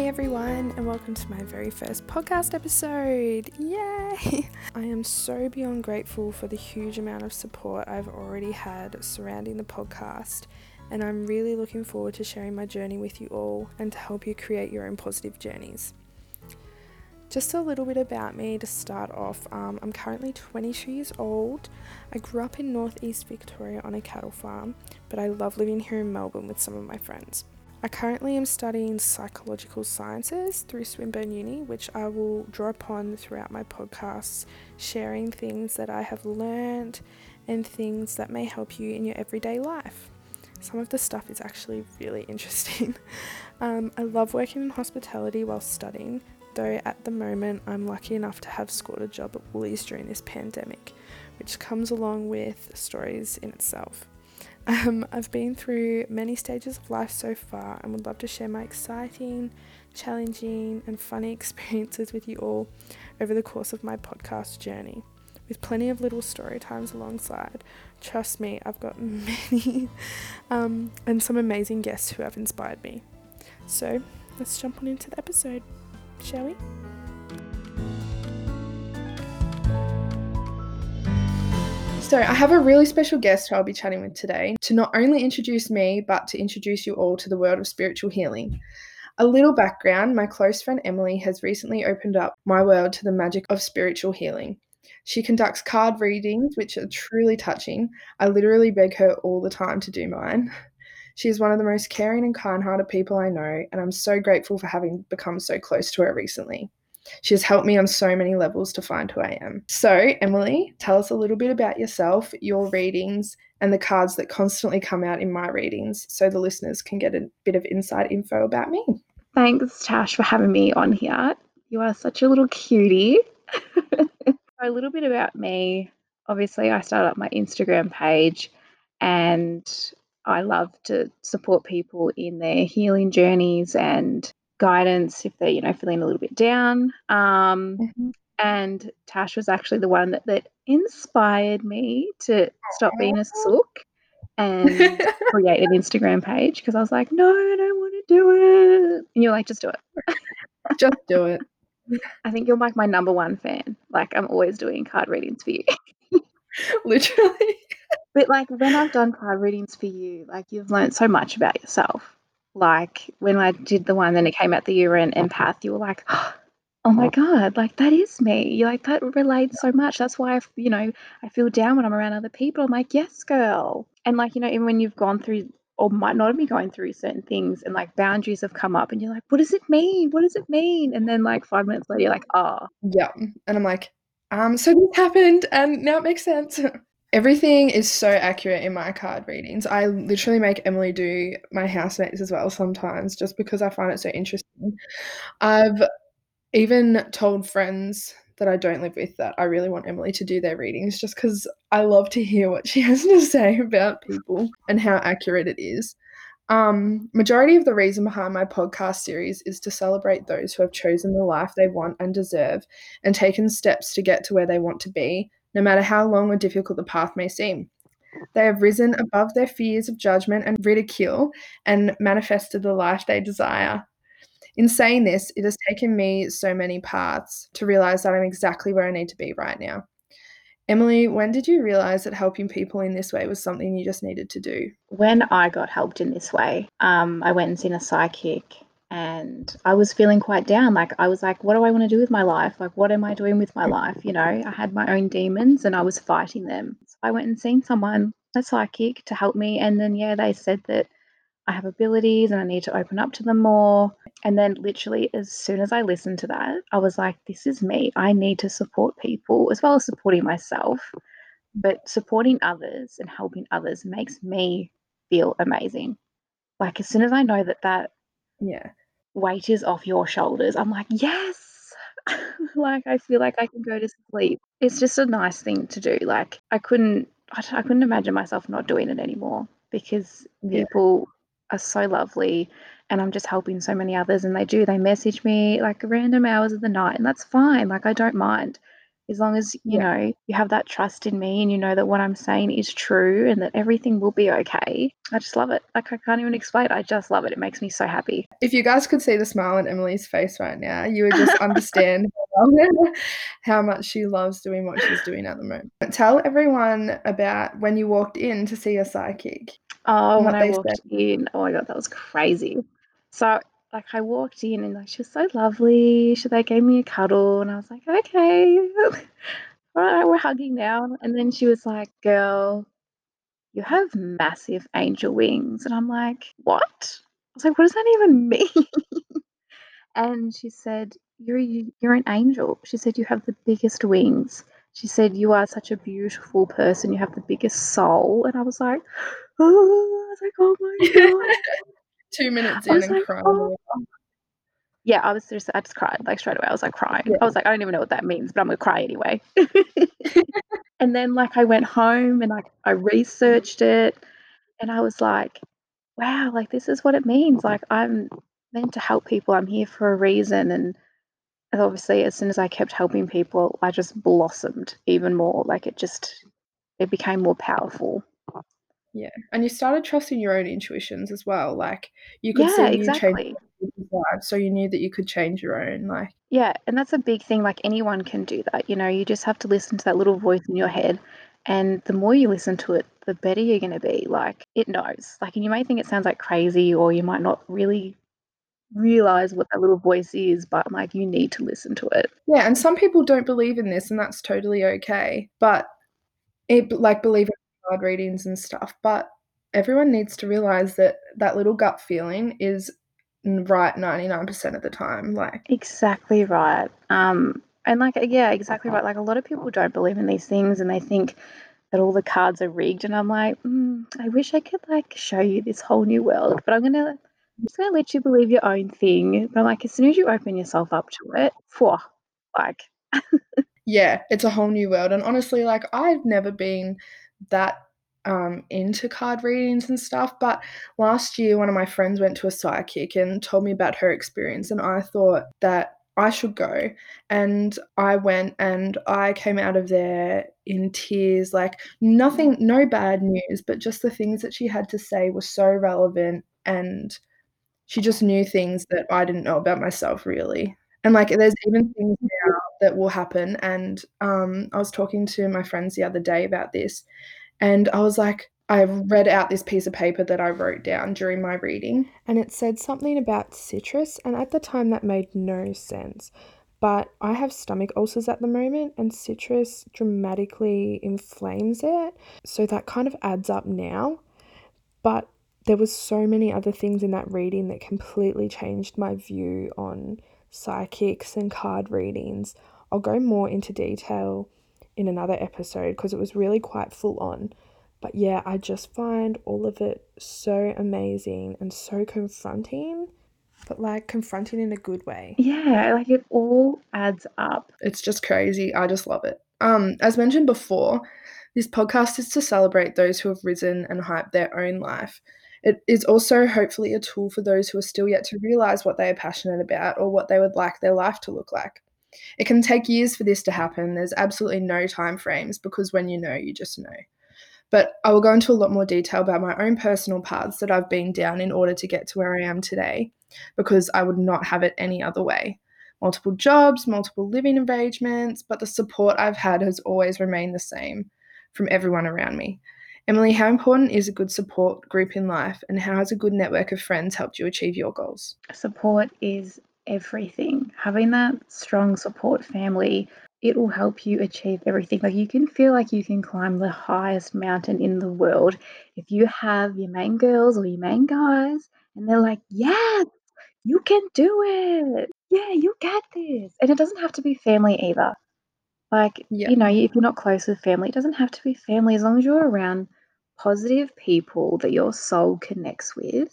Hey everyone, and welcome to my very first podcast episode. Yay! I am so beyond grateful for the huge amount of support I've already had surrounding the podcast, and I'm really looking forward to sharing my journey with you all and to help you create your own positive journeys. Just a little bit about me to start off. Um, I'm currently 22 years old. I grew up in northeast Victoria on a cattle farm, but I love living here in Melbourne with some of my friends. I currently am studying psychological sciences through Swinburne Uni, which I will draw upon throughout my podcasts, sharing things that I have learned and things that may help you in your everyday life. Some of the stuff is actually really interesting. Um, I love working in hospitality while studying, though at the moment I'm lucky enough to have scored a job at Woolies during this pandemic, which comes along with stories in itself. Um, I've been through many stages of life so far and would love to share my exciting, challenging, and funny experiences with you all over the course of my podcast journey, with plenty of little story times alongside. Trust me, I've got many um, and some amazing guests who have inspired me. So let's jump on into the episode, shall we? So, I have a really special guest who I'll be chatting with today to not only introduce me, but to introduce you all to the world of spiritual healing. A little background my close friend Emily has recently opened up my world to the magic of spiritual healing. She conducts card readings, which are truly touching. I literally beg her all the time to do mine. She is one of the most caring and kind hearted people I know, and I'm so grateful for having become so close to her recently. She has helped me on so many levels to find who I am. So, Emily, tell us a little bit about yourself, your readings, and the cards that constantly come out in my readings so the listeners can get a bit of inside info about me. Thanks, Tash, for having me on here. You are such a little cutie. a little bit about me. Obviously, I started up my Instagram page and I love to support people in their healing journeys and guidance if they're you know feeling a little bit down. Um, mm-hmm. and tash was actually the one that, that inspired me to stop being a sook and create an instagram page because i was like no i don't want to do it. And you're like just do it. Just do it. I think you're like my number one fan. Like i'm always doing card readings for you. Literally. But like when i've done card readings for you like you've learned so much about yourself like when I did the one, then it came out the you were an empath, you were like, oh my God, like that is me. You're like, that relates so much. That's why I, you know, I feel down when I'm around other people. I'm like, yes, girl. And like, you know, even when you've gone through or might not be going through certain things and like boundaries have come up and you're like, what does it mean? What does it mean? And then like five minutes later, you're like, ah. Oh. Yeah. And I'm like, um, so this happened and now it makes sense. Everything is so accurate in my card readings. I literally make Emily do my housemates as well sometimes just because I find it so interesting. I've even told friends that I don't live with that I really want Emily to do their readings just because I love to hear what she has to say about people and how accurate it is. Um, majority of the reason behind my podcast series is to celebrate those who have chosen the life they want and deserve and taken steps to get to where they want to be no matter how long or difficult the path may seem. They have risen above their fears of judgment and ridicule and manifested the life they desire. In saying this, it has taken me so many paths to realize that I'm exactly where I need to be right now. Emily, when did you realize that helping people in this way was something you just needed to do? When I got helped in this way, um, I went and seen a psychic and I was feeling quite down. Like I was like, what do I want to do with my life? Like what am I doing with my life? You know, I had my own demons and I was fighting them. So I went and seen someone, a psychic, to help me. And then yeah, they said that I have abilities and I need to open up to them more. And then literally as soon as I listened to that, I was like, this is me. I need to support people as well as supporting myself. But supporting others and helping others makes me feel amazing. Like as soon as I know that that yeah weight is off your shoulders. I'm like, yes. like I feel like I can go to sleep. It's just a nice thing to do. Like I couldn't I, I couldn't imagine myself not doing it anymore because yeah. people are so lovely and I'm just helping so many others and they do they message me like random hours of the night and that's fine like I don't mind as long as you Yeah. know you have that trust in me and you know that what I'm saying is true and that everything will be okay. I just love it. Like I can't even explain. I just love it. It makes me so happy. If you guys could see the smile on Emily's face right now, you would just understand how much she loves doing what she's doing at the moment. Tell everyone about when you walked in to see a psychic. Oh, when I walked said. in, oh my god, that was crazy. So like I walked in and like she was so lovely. She like gave me a cuddle and I was like, okay. All right, we're hugging now. And then she was like, girl, you have massive angel wings. And I'm like, what? I was like, what does that even mean? and she said, you're you- you're an angel. She said you have the biggest wings. She said you are such a beautiful person. You have the biggest soul. And I was like, oh, I was like, oh my god. Two minutes in and like, crying. oh. Yeah, I was just I just cried like straight away. I was like crying. Yeah. I was like, I don't even know what that means, but I'm gonna cry anyway. and then like I went home and like I researched it and I was like, wow, like this is what it means. Like I'm meant to help people. I'm here for a reason and and obviously as soon as I kept helping people, I just blossomed even more. Like it just it became more powerful. Yeah. And you started trusting your own intuitions as well. Like you could Yeah, see you change exactly. lives, so you knew that you could change your own. Like Yeah, and that's a big thing. Like anyone can do that. You know, you just have to listen to that little voice in your head. And the more you listen to it, the better you're going to be. Like it knows. Like, and you may think it sounds like crazy, or you might not really realize what that little voice is, but like you need to listen to it. yeah, and some people don't believe in this, and that's totally okay. But it like believe in card readings and stuff. But everyone needs to realize that that little gut feeling is right ninety nine percent of the time. Like Exactly right. Um, and like, yeah, exactly right. Like a lot of people don't believe in these things, and they think that all the cards are rigged. And I'm like, mm, I wish I could like show you this whole new world, but I'm gonna I'm just gonna let you believe your own thing. But like, as soon as you open yourself up to it, phew, like, yeah, it's a whole new world. And honestly, like I've never been that um into card readings and stuff, but last year one of my friends went to a psychic and told me about her experience and I thought that I should go. And I went and I came out of there in tears, like nothing no bad news, but just the things that she had to say were so relevant and she just knew things that I didn't know about myself really. And like there's even things now that will happen and um I was talking to my friends the other day about this and I was like I read out this piece of paper that I wrote down during my reading and it said something about citrus and at the time that made no sense. But I have stomach ulcers at the moment and citrus dramatically inflames it. So that kind of adds up now. But there was so many other things in that reading that completely changed my view on psychics and card readings. I'll go more into detail in another episode because it was really quite full on. But yeah, I just find all of it so amazing and so confronting, but like confronting in a good way. yeah, like it all adds up. It's just crazy. I just love it. Um, as mentioned before, this podcast is to celebrate those who have risen and hyped their own life. It is also hopefully a tool for those who are still yet to realize what they are passionate about or what they would like their life to look like. It can take years for this to happen. There's absolutely no time frames because when you know, you just know. But I will go into a lot more detail about my own personal paths that I've been down in order to get to where I am today because I would not have it any other way multiple jobs, multiple living arrangements, but the support I've had has always remained the same from everyone around me. Emily, how important is a good support group in life, and how has a good network of friends helped you achieve your goals? Support is everything. Having that strong support family, it will help you achieve everything. Like you can feel like you can climb the highest mountain in the world if you have your main girls or your main guys, and they're like, "Yeah, you can do it. Yeah, you get this." And it doesn't have to be family either. Like, Yeah. you know, if you're not close with family, it doesn't have to be family as long as you're around positive people that your soul connects with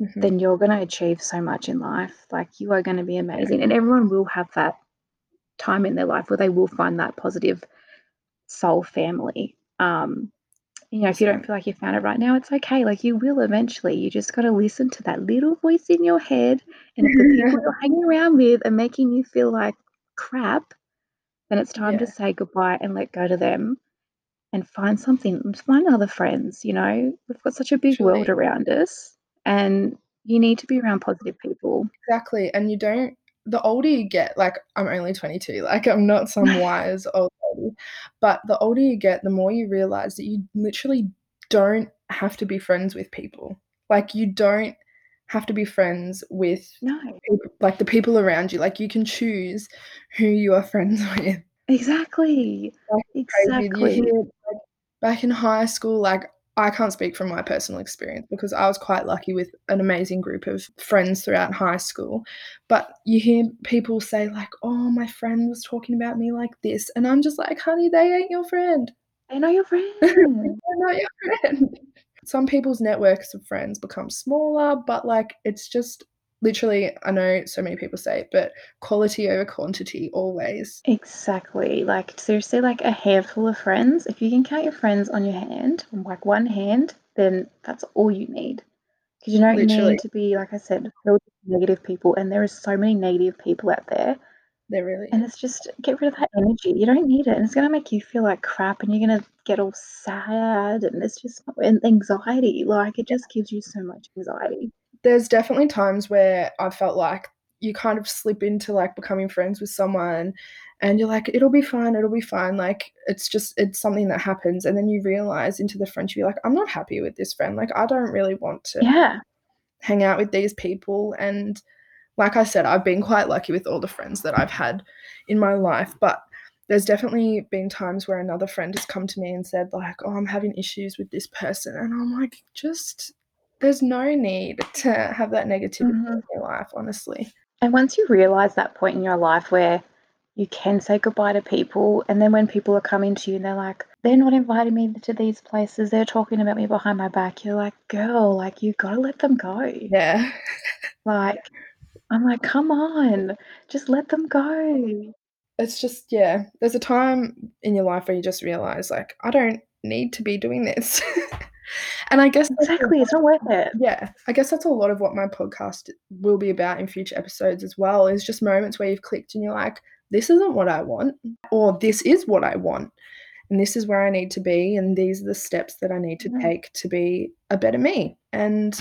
Mhm. then you're going to achieve so much in life. Like you are going to be amazing. And everyone will have that time in their life where they will find that positive soul family. Um, you know, if you don't feel like you found it right now, it's okay. Like you will eventually. You just got to listen to that little voice in your head. And if the people you're hanging around with are making you feel like crap, then it's time to say goodbye and let go to them and find something, find other friends. You know, we've got such a big world around us, and you need to be around positive people. Exactly, and you don't the older you get like, I'm only 22, like, I'm not some wise old lady, but the older you get, the more you realize that you literally don't have to be friends with people. Like, you don't have to be friends with No. peop like, the people around you, like, you can choose who you are friends with. Exactly. Like, it's crazy. You Exactly. hear, like, back in high school, like, I can't speak from my personal experience because I was quite lucky with an amazing group of friends throughout high school, but you hear people say like, "Oh, my friend was talking about me like this," and I'm just like, "Honey, they ain't your friend." They're not your friend. They're not your friend. Some people's networks of friends become smaller, but, like, it's just literally I know so many people say it, but quality over quantity always. Exactly. Like, seriously, like, a handful of friends, if you can count your friends on your hand, on, like, one hand, then that's all you need because you don't Literally. need to be, like I said, filled with negative people, and there is so many negative people out there. There really And is. it's just get rid of that energy. You don't need it, and it's gonna make you feel like crap, and you're gonna get all sad, and it's just and anxiety, like, it just gives you so much anxiety. There's definitely times where I've felt like you kind of slip into, like, becoming friends with someone, and you're like, "It'll be fine, it'll be fine," like, it's just it's something that happens, and then you realize into the friendship, you're like, "I'm not happy with this friend, like, I don't really want to Yeah. hang out with these people," and like I said, I've been quite lucky with all the friends that I've had in my life, but there's definitely been times where another friend has come to me and said like, "Oh, I'm having issues with this person," and I'm like, "Just there's no need to have that negativity in Mhm. your life, honestly." And once you realize that point in your life where you can say goodbye to people, and then when people are coming to you and they're like, "They're not inviting me to these places, they're talking about me behind my back," you're like, "Girl, like, you gotta let them go." Yeah. Like, I'm like, "Come on, just let them go." It's just yeah, there's a time in your life where you just realize, like, "I don't need to be doing this." And I guess that's a lot Exactly, it's not worth it. yeah, I guess that's a lot of what my podcast will be about in future episodes as well, is just moments where you've clicked and you're like, "This isn't what I want," or "This is what I want, and this is where I need to be, and these are the steps that I need to Mhm. take to be a better me," and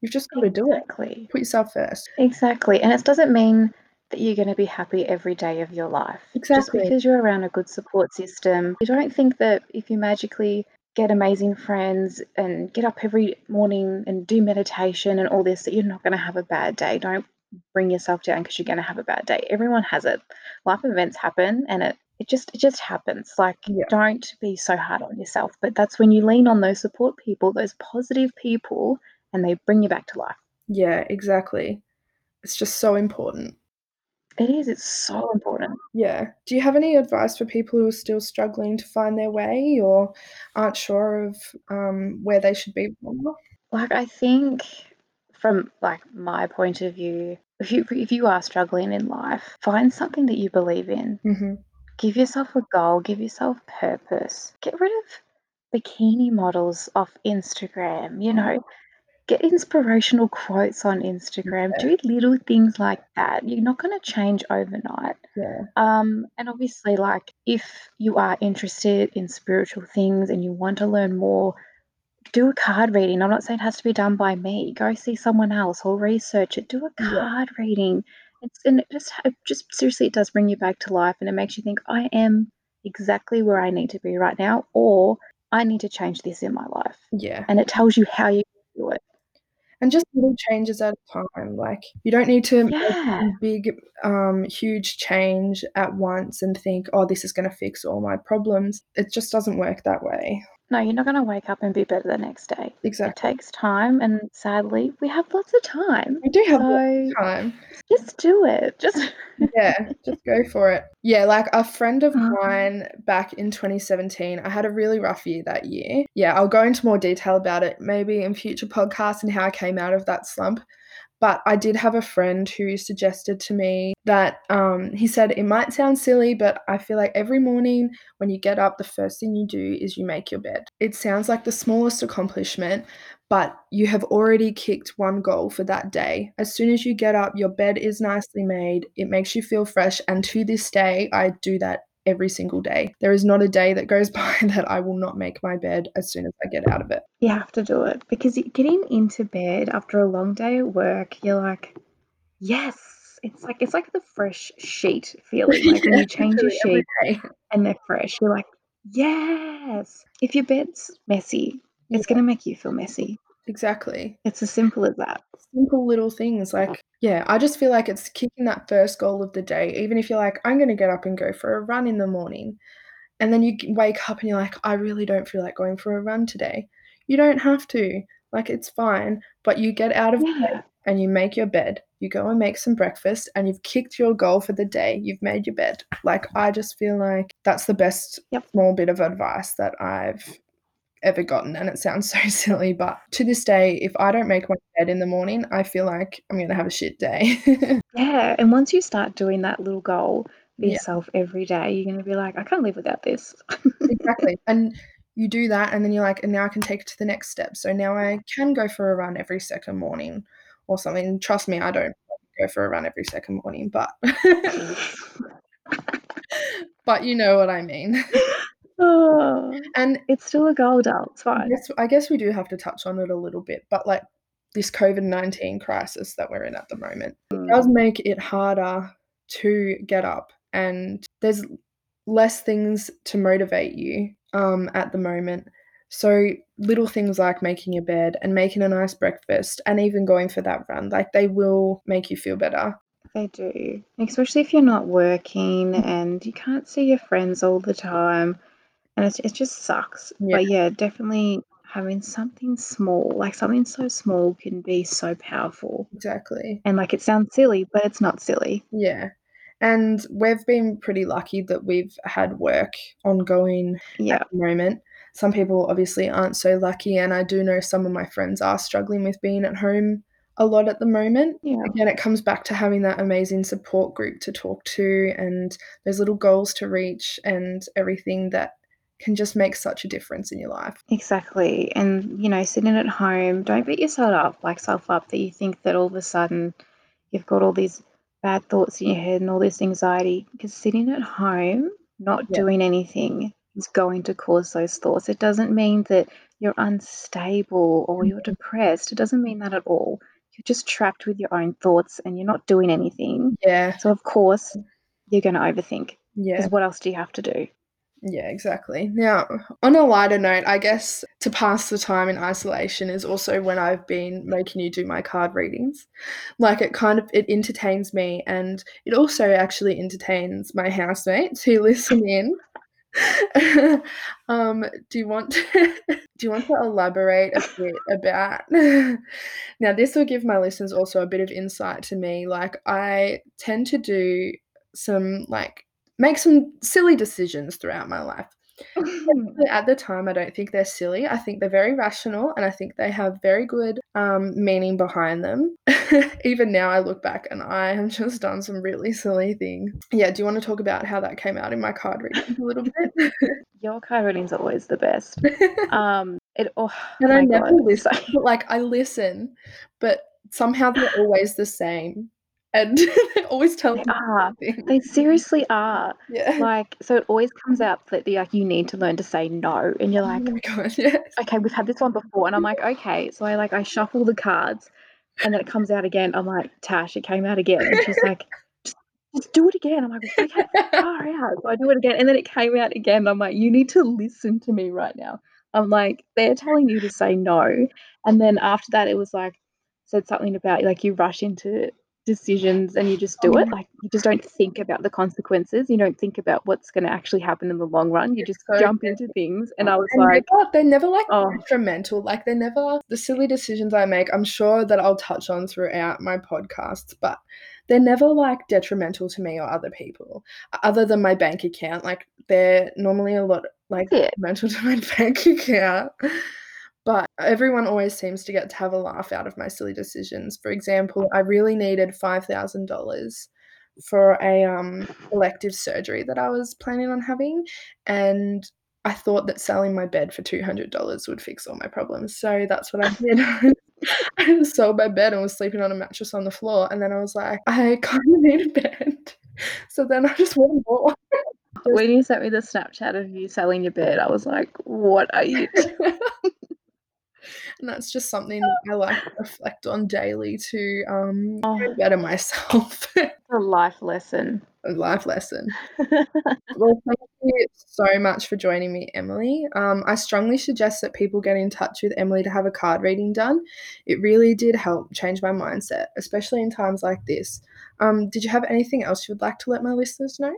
you've just gotta do it. Exactly. Put yourself first. Exactly, and it doesn't mean that you're gonna be happy every day of your life. Just Exactly. because you're around a good support system, you don't think that if you magically get amazing friends and get up every morning and do meditation and all this, that you're not gonna have a bad day. Don't bring yourself down because you're gonna have a bad day. Everyone has it. Life events happen, and it it just it just happens. Like, Yeah. don't be so hard on yourself, but that's when you lean on those support people, those positive people, and they bring you back to life. Yeah, exactly. It's just so important. It is, it's so important. Yeah. Do you have any advice for people who are still struggling to find their way or aren't sure of, um, where they should be? Like, I think from, like, my point of view, if you if you are struggling in life, find something that you believe in. Mhm. Give yourself a goal, give yourself purpose. Get rid of bikini models off Instagram, you know? Get inspirational quotes on Instagram. Yeah. Do little things like that. You're not gonna change overnight. Yeah. Um, and obviously, like, if you are interested in spiritual things and you want to learn more, do a card reading. I'm not saying it has to be done by me. Go see someone else or research it. Do a Yeah. card reading. It's and it just it just seriously, it does bring you back to life, and it makes you think, "I am exactly where I need to be right now," or, "I need to change this in my life." Yeah. And it tells you how you do it. And just little changes at a time, like, you don't need to make Yeah. big, um, huge change at once and think, "Oh, this is gonna fix all my problems." It just doesn't work that way. No, you're not gonna wake up and be better the next day. Exactly. It takes time, and sadly, we have lots of time. We do have lots of time. just do it. Just Yeah, just go for it. Yeah, like, a friend of Mhm. mine back in 2017 I had a really rough year that year. Yeah, I'll go into more detail about it maybe in future podcasts and how I came out of that slump. But I did have a friend who suggested to me that, um, he said, "It might sound silly, but I feel like every morning when you get up, the first thing you do is you make your bed. It sounds like the smallest accomplishment, but you have already kicked one goal for that day. As soon as you get up, your bed is nicely made, it makes you feel fresh, and to this day, I do that every single day. There is not a day that goes by that I will not make my bed as soon as I get out of it. You have to do it because getting into bed after a long day at work, you're like, yes. It's like it's like the fresh sheet feeling. Like when you change your sheet and they're fresh, you're like, yes. If your bed's messy, Yeah. it's gonna make you feel messy. Exactly. It's as simple as that. Simple little things like yeah, I just feel like it's kicking that first goal of the day, even if you're like, "I'm gonna get up and go for a run in the morning," and then you g wake up and you're like, "I really don't feel like going for a run today." You don't have to, like, it's fine, but you get out of bed and you make your bed, you go and make some breakfast, and you've kicked your goal for the day, you've made your bed. Like, I just feel like that's the best Yep. small bit of advice that I've ever gotten, and it sounds so silly, but to this day, if I don't make my bed in the morning, I feel like I'm gonna have a shit day. Yeah, and once you start doing that little goal for Yeah. yourself every day, you're gonna be like, "I can't live without this." Exactly, and you do that, and then you're like, "And now I can take it to the next step." So now I can go for a run every second morning or something. Trust me, I don't go for a run every second morning, but but you know what I mean. Oh, And it's still a goal, doll, it's I fine. guess I guess we do have to touch on it a little bit, but, like, this COVID-19 crisis that we're in at the moment, it does Mm. make it harder to get up, and there's less things to motivate you, um, at the moment. So, little things like making your bed and making a nice breakfast and even going for that run, like, they will make you feel better. They do, especially if you're not working Mm. and you can't see your friends all the time, and it's it just sucks. Yeah. But yeah, definitely having something small, like something so small can be so powerful. Exactly. And, like, it sounds silly, but it's not silly. Yeah, and we've been pretty lucky that we've had work ongoing Yeah. at the moment. Some people obviously aren't so lucky, and I do know some of my friends are struggling with being at home a lot at the moment. Yeah. Again, it comes back to having that amazing support group to talk to and those little goals to reach and everything that can just make such a difference in your life. Exactly, and, you know, sitting at home, don't beat yourself up like, self up that you think that all of a sudden you've got all these bad thoughts in your head and all this anxiety, because sitting at home, not Yeah. doing anything is going to cause those thoughts. It doesn't mean that you're unstable or you're Mhm. depressed, it doesn't mean that at all. You're just trapped with your own thoughts and you're not doing anything. Yeah. So, of course, you're gonna overthink, Yeah. because what else do you have to do? Yeah, exactly. Now, on a lighter note, I guess to pass the time in isolation is also when I've been making you do my card readings. Like, it kind of it entertains me, and it also actually entertains my housemates who listen in. Um, do you want to do you want to elaborate a bit about now, this will give my listeners also a bit of insight to me, like, I tend to do some, like make some silly decisions throughout my life. At the time, I don't think they're silly, I think they're very rational, and I think they have very good, um, meaning behind them. Even now, I look back and I have just done some really silly things. Yeah, do you wanna talk about how that came out in my card readings a little bit? Your card readings always the best. Um, it oh And I never god, listen, like, I listen, but somehow they're always the same, and they're always They me are. the They seriously are. Yeah. Like, so it always comes out that the like, you need to learn to say no, and you're like, Oh like, my god, yes. "Okay, we've had this one before," and I'm like, "Okay." So I, like I shuffle the cards, and then it comes out again. I'm like, "Tash, it came out again," and she's like, "Just just do it again." I'm like, "Okay, far out." So I do it again, and then it came out again. I'm like, "You need to listen to me right now." I'm like, "They're telling you to say no," and then after that, it was like said something about, like, you rush into decisions and you just do it. Like, you just don't think about the consequences. You don't think about what's gonna actually happen in the long run. You just so jump into things, and I was And like never they're never, like, Oh. detrimental, like, they're never the silly decisions I make, I'm sure that I'll touch on throughout my podcasts, but they're never, like, detrimental to me or other people, other than my bank account, like, they're normally a lot, like, Yeah. detrimental to my bank account. But everyone always seems to get to have a laugh out of my silly decisions. For example, I really needed $5,000 for a, um, elective surgery that I was planning on having, and I thought that selling my bed for $200 would fix all my problems, so that's what I did. I sold my bed and was sleeping on a mattress on the floor, and then I was like, "I kinda need a bed." So then I just went and bought one. when you sent me the Snapchat of you selling your bed, I was like, what are you doing? And that's just something I like to reflect on daily to um, Oh. better myself. a life lesson. a life lesson. well, thank you so much for joining me, Emily. Um, I strongly suggest that people get in touch with Emily to have a card reading done. It really did help change my mindset, especially in times like this. Um, did you have anything else you would like to let my listeners know?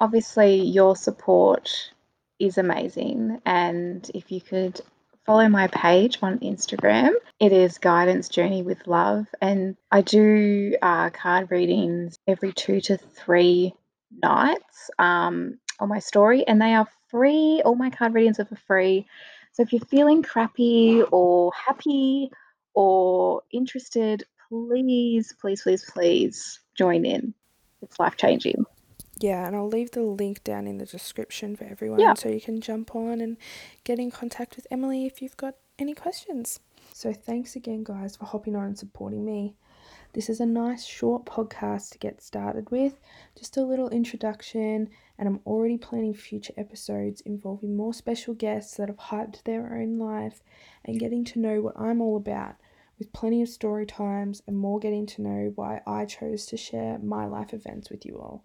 Obviously, your support is amazing. And if you could follow my page on Instagram, it is Guidance Journey with Love. And I do uh, card readings every two to three nights um, on my story, and they are free. All my card readings are for free. So if you're feeling crappy or happy or interested, please, please, please, please join in. It's life changing. Yeah, and I'll leave the link down in the description for everyone Yeah. so you can jump on and get in contact with Emily if you've got any questions. So, thanks again, guys, for hopping on and supporting me. This is a nice short podcast to get started with, just a little introduction, and I'm already planning future episodes involving more special guests that have hyped their own life and getting to know what I'm all about, with plenty of story times and more getting to know why I chose to share my life events with you all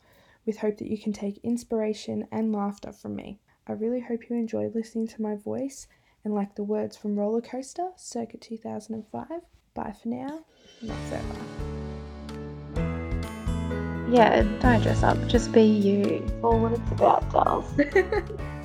with hope that you can take inspiration and laughter from me. I really hope you enjoy listening to my voice and like the words from Roller Coaster circa 2005. Bye for now, not forever. Yeah, don't dress up. Just be you. That's all what it's about, dolls.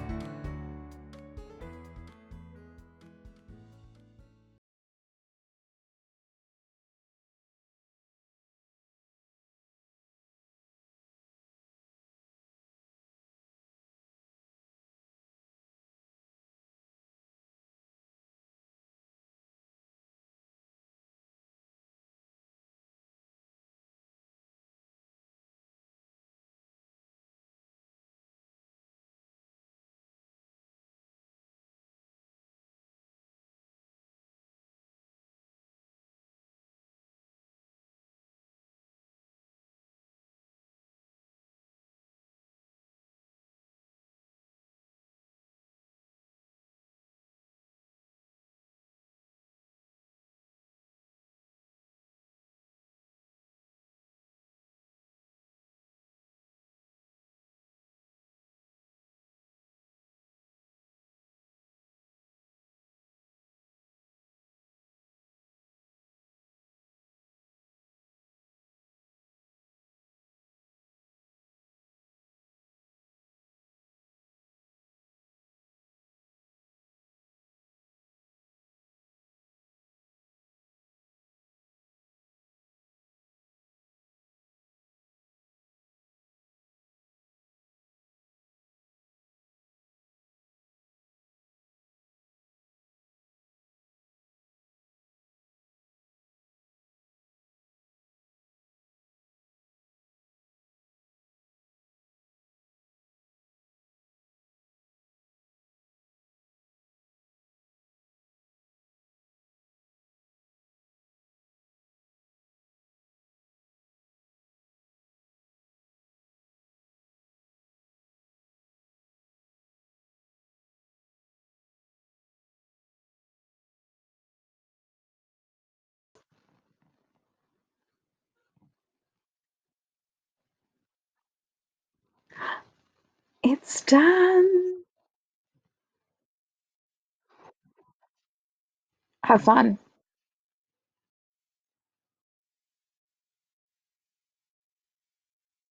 It's done. Have fun.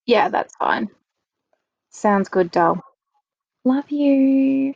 Yeah, that's fine. Sounds good, doll. Love you.